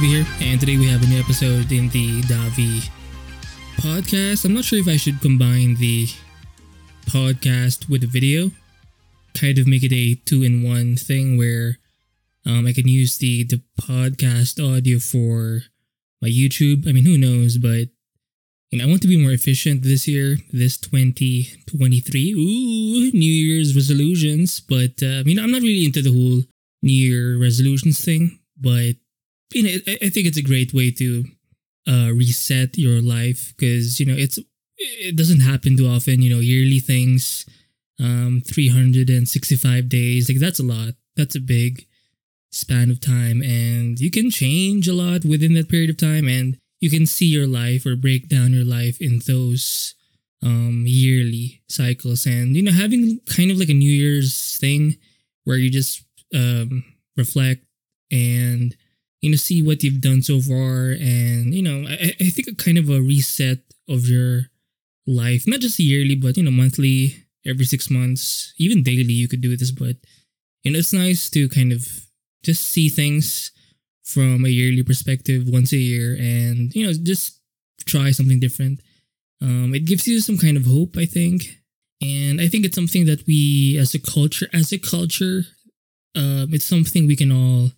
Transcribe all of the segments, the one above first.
Davi here, and today we have a new episode in the Davi podcast. I'm not sure if I should combine the podcast with the video, kind of make it a two in one thing where um, I can use the, the podcast audio for my YouTube. I mean, who knows, but I want to be more efficient this year, this 2023. Ooh, New Year's resolutions. But, uh, you know, I'm not really into the whole New Year resolutions thing, but, you know, I, I think it's a great way to uh, reset your life because, you know, it's, it doesn't happen too often, you know, yearly things, um, 365 days. Like, that's a lot. That's a big span of time. And you can change a lot within that period of time. And, you can see your life or break down your life in those um, yearly cycles. And, you know, having kind of like a New Year's thing where you just um, reflect and, you know, see what you've done so far. And, you know, I, I think a kind of a reset of your life, not just yearly, but, you know, monthly, every six months, even daily, you could do this. But, you know, it's nice to kind of just see things from a yearly perspective once a year and you know just try something different um, it gives you some kind of hope i think and i think it's something that we as a culture as a culture um, it's something we can all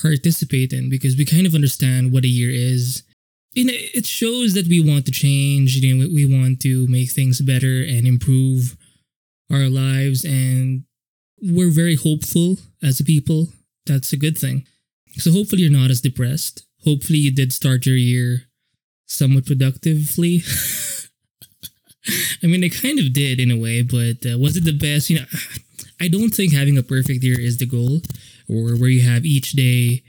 participate in because we kind of understand what a year is and it shows that we want to change you know we want to make things better and improve our lives and we're very hopeful as a people that's a good thing so hopefully you're not as depressed. Hopefully you did start your year somewhat productively. I mean, I kind of did in a way, but uh, was it the best? You know, I don't think having a perfect year is the goal, or where you have each day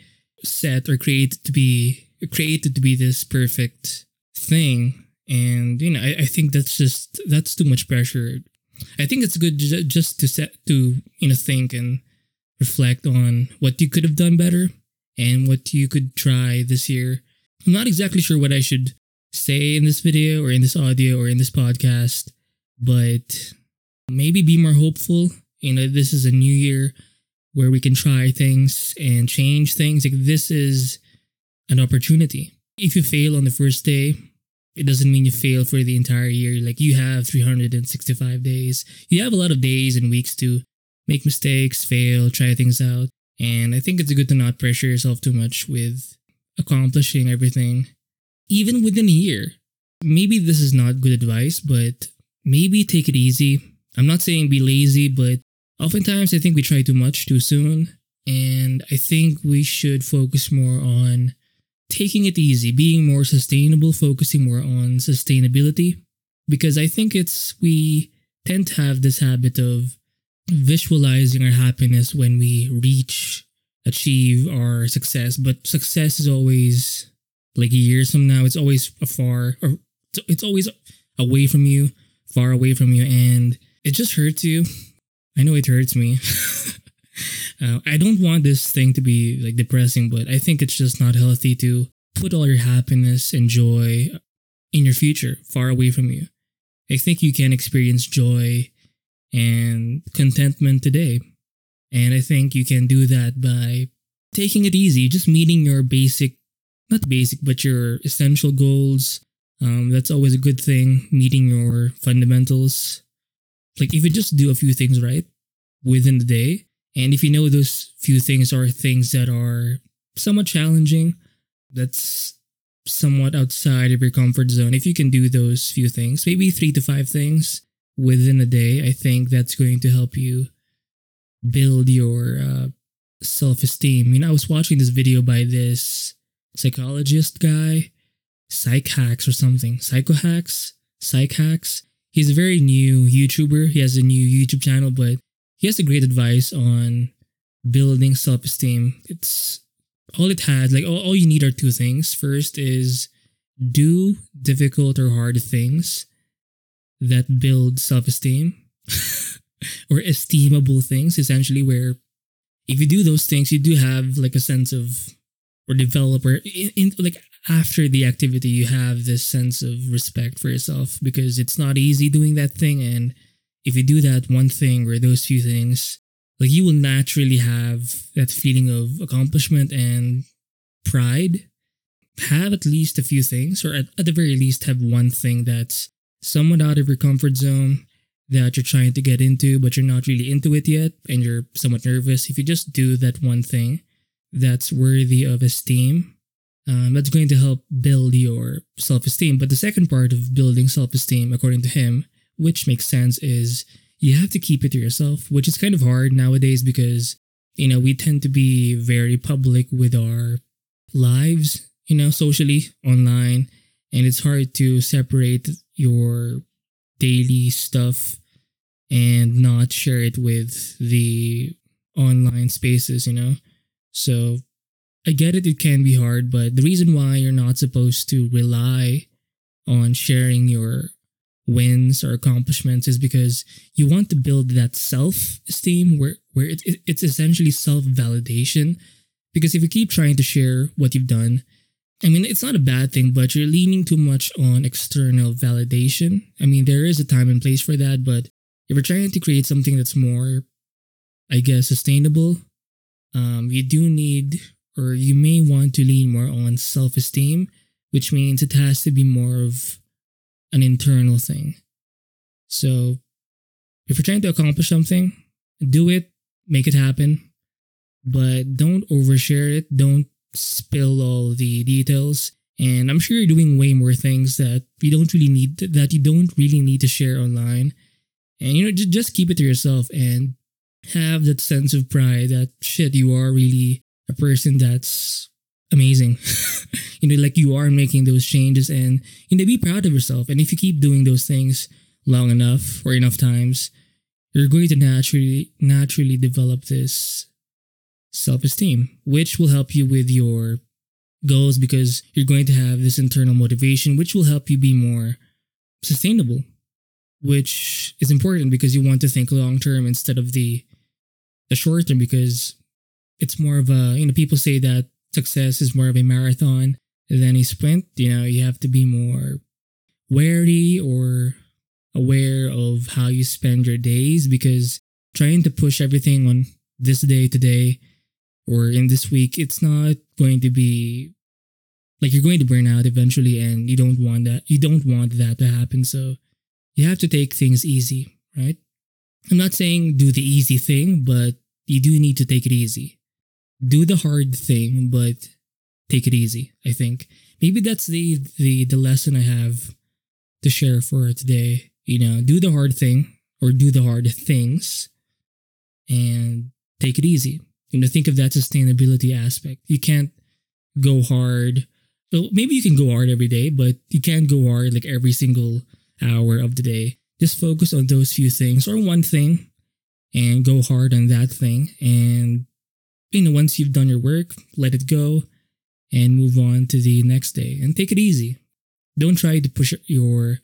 set or created to be created to be this perfect thing. And you know, I, I think that's just that's too much pressure. I think it's good just to set to you know think and reflect on what you could have done better and what you could try this year. I'm not exactly sure what I should say in this video or in this audio or in this podcast, but maybe be more hopeful. You know, this is a new year where we can try things and change things. Like this is an opportunity. If you fail on the first day, it doesn't mean you fail for the entire year. Like you have 365 days. You have a lot of days and weeks to make mistakes, fail, try things out. And I think it's good to not pressure yourself too much with accomplishing everything, even within a year. Maybe this is not good advice, but maybe take it easy. I'm not saying be lazy, but oftentimes I think we try too much too soon. And I think we should focus more on taking it easy, being more sustainable, focusing more on sustainability. Because I think it's, we tend to have this habit of visualizing our happiness when we reach, achieve our success. But success is always like years from now. It's always afar, or it's always away from you, far away from you, and it just hurts you. I know it hurts me. uh, I don't want this thing to be like depressing, but I think it's just not healthy to put all your happiness and joy in your future, far away from you. I think you can experience joy and contentment today. And I think you can do that by taking it easy, just meeting your basic, not basic, but your essential goals. Um, that's always a good thing, meeting your fundamentals. Like if you just do a few things right within the day, and if you know those few things are things that are somewhat challenging, that's somewhat outside of your comfort zone. If you can do those few things, maybe three to five things, within a day, I think that's going to help you build your uh, self esteem. You know, I was watching this video by this psychologist guy, Psych Hacks or something, Psycho Hacks, Psych Hacks. He's a very new YouTuber. He has a new YouTube channel, but he has a great advice on building self esteem. It's all it has, like, all, all you need are two things. First is do difficult or hard things that build self esteem or esteemable things, essentially, where if you do those things, you do have like a sense of or develop or in, in, like after the activity, you have this sense of respect for yourself because it's not easy doing that thing. And if you do that one thing or those few things, like you will naturally have that feeling of accomplishment and pride, have at least a few things, or at, at the very least, have one thing that's somewhat out of your comfort zone that you're trying to get into, but you're not really into it yet, and you're somewhat nervous. If you just do that one thing that's worthy of esteem, um, that's going to help build your self esteem. But the second part of building self esteem, according to him, which makes sense, is you have to keep it to yourself, which is kind of hard nowadays because, you know, we tend to be very public with our lives, you know, socially, online, and it's hard to separate your daily stuff and not share it with the online spaces, you know? So I get it, it can be hard, but the reason why you're not supposed to rely on sharing your wins or accomplishments is because you want to build that self-esteem where where it, it, it's essentially self-validation because if you keep trying to share what you've done I mean, it's not a bad thing, but you're leaning too much on external validation. I mean, there is a time and place for that, but if you're trying to create something that's more, I guess, sustainable, um, you do need, or you may want to lean more on self esteem, which means it has to be more of an internal thing. So, if you're trying to accomplish something, do it, make it happen, but don't overshare it. Don't spill all the details. And I'm sure you're doing way more things that you don't really need to, that you don't really need to share online. And you know, just just keep it to yourself and have that sense of pride that shit you are really a person that's amazing. you know, like you are making those changes and you know, be proud of yourself. And if you keep doing those things long enough or enough times, you're going to naturally naturally develop this self esteem, which will help you with your goals because you're going to have this internal motivation, which will help you be more sustainable, which is important because you want to think long term instead of the the short term because it's more of a you know people say that success is more of a marathon than a sprint you know you have to be more wary or aware of how you spend your days because trying to push everything on this day today or in this week, it's not going to be like you're going to burn out eventually and you don't want that you don't want that to happen. So you have to take things easy, right? I'm not saying do the easy thing, but you do need to take it easy. Do the hard thing, but take it easy, I think. Maybe that's the the the lesson I have to share for today. You know, do the hard thing or do the hard things and take it easy you know think of that sustainability aspect you can't go hard so maybe you can go hard every day but you can't go hard like every single hour of the day just focus on those few things or one thing and go hard on that thing. And you know once you've done your work let it go and move on to the next day and take it easy. Don't try to push your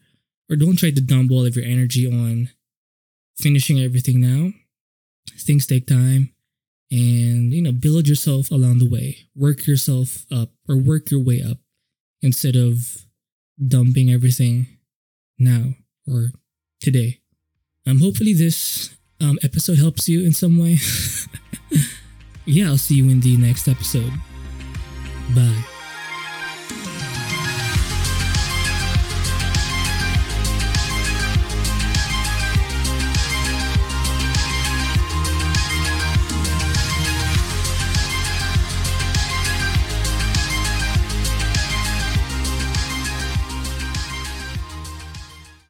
or don't try to dump all of your energy on finishing everything now. Things take time and you know build yourself along the way. Work yourself up or work your way up instead of dumping everything now or today. Um hopefully this um, episode helps you in some way. Yeah i'll see you in the next episode. Bye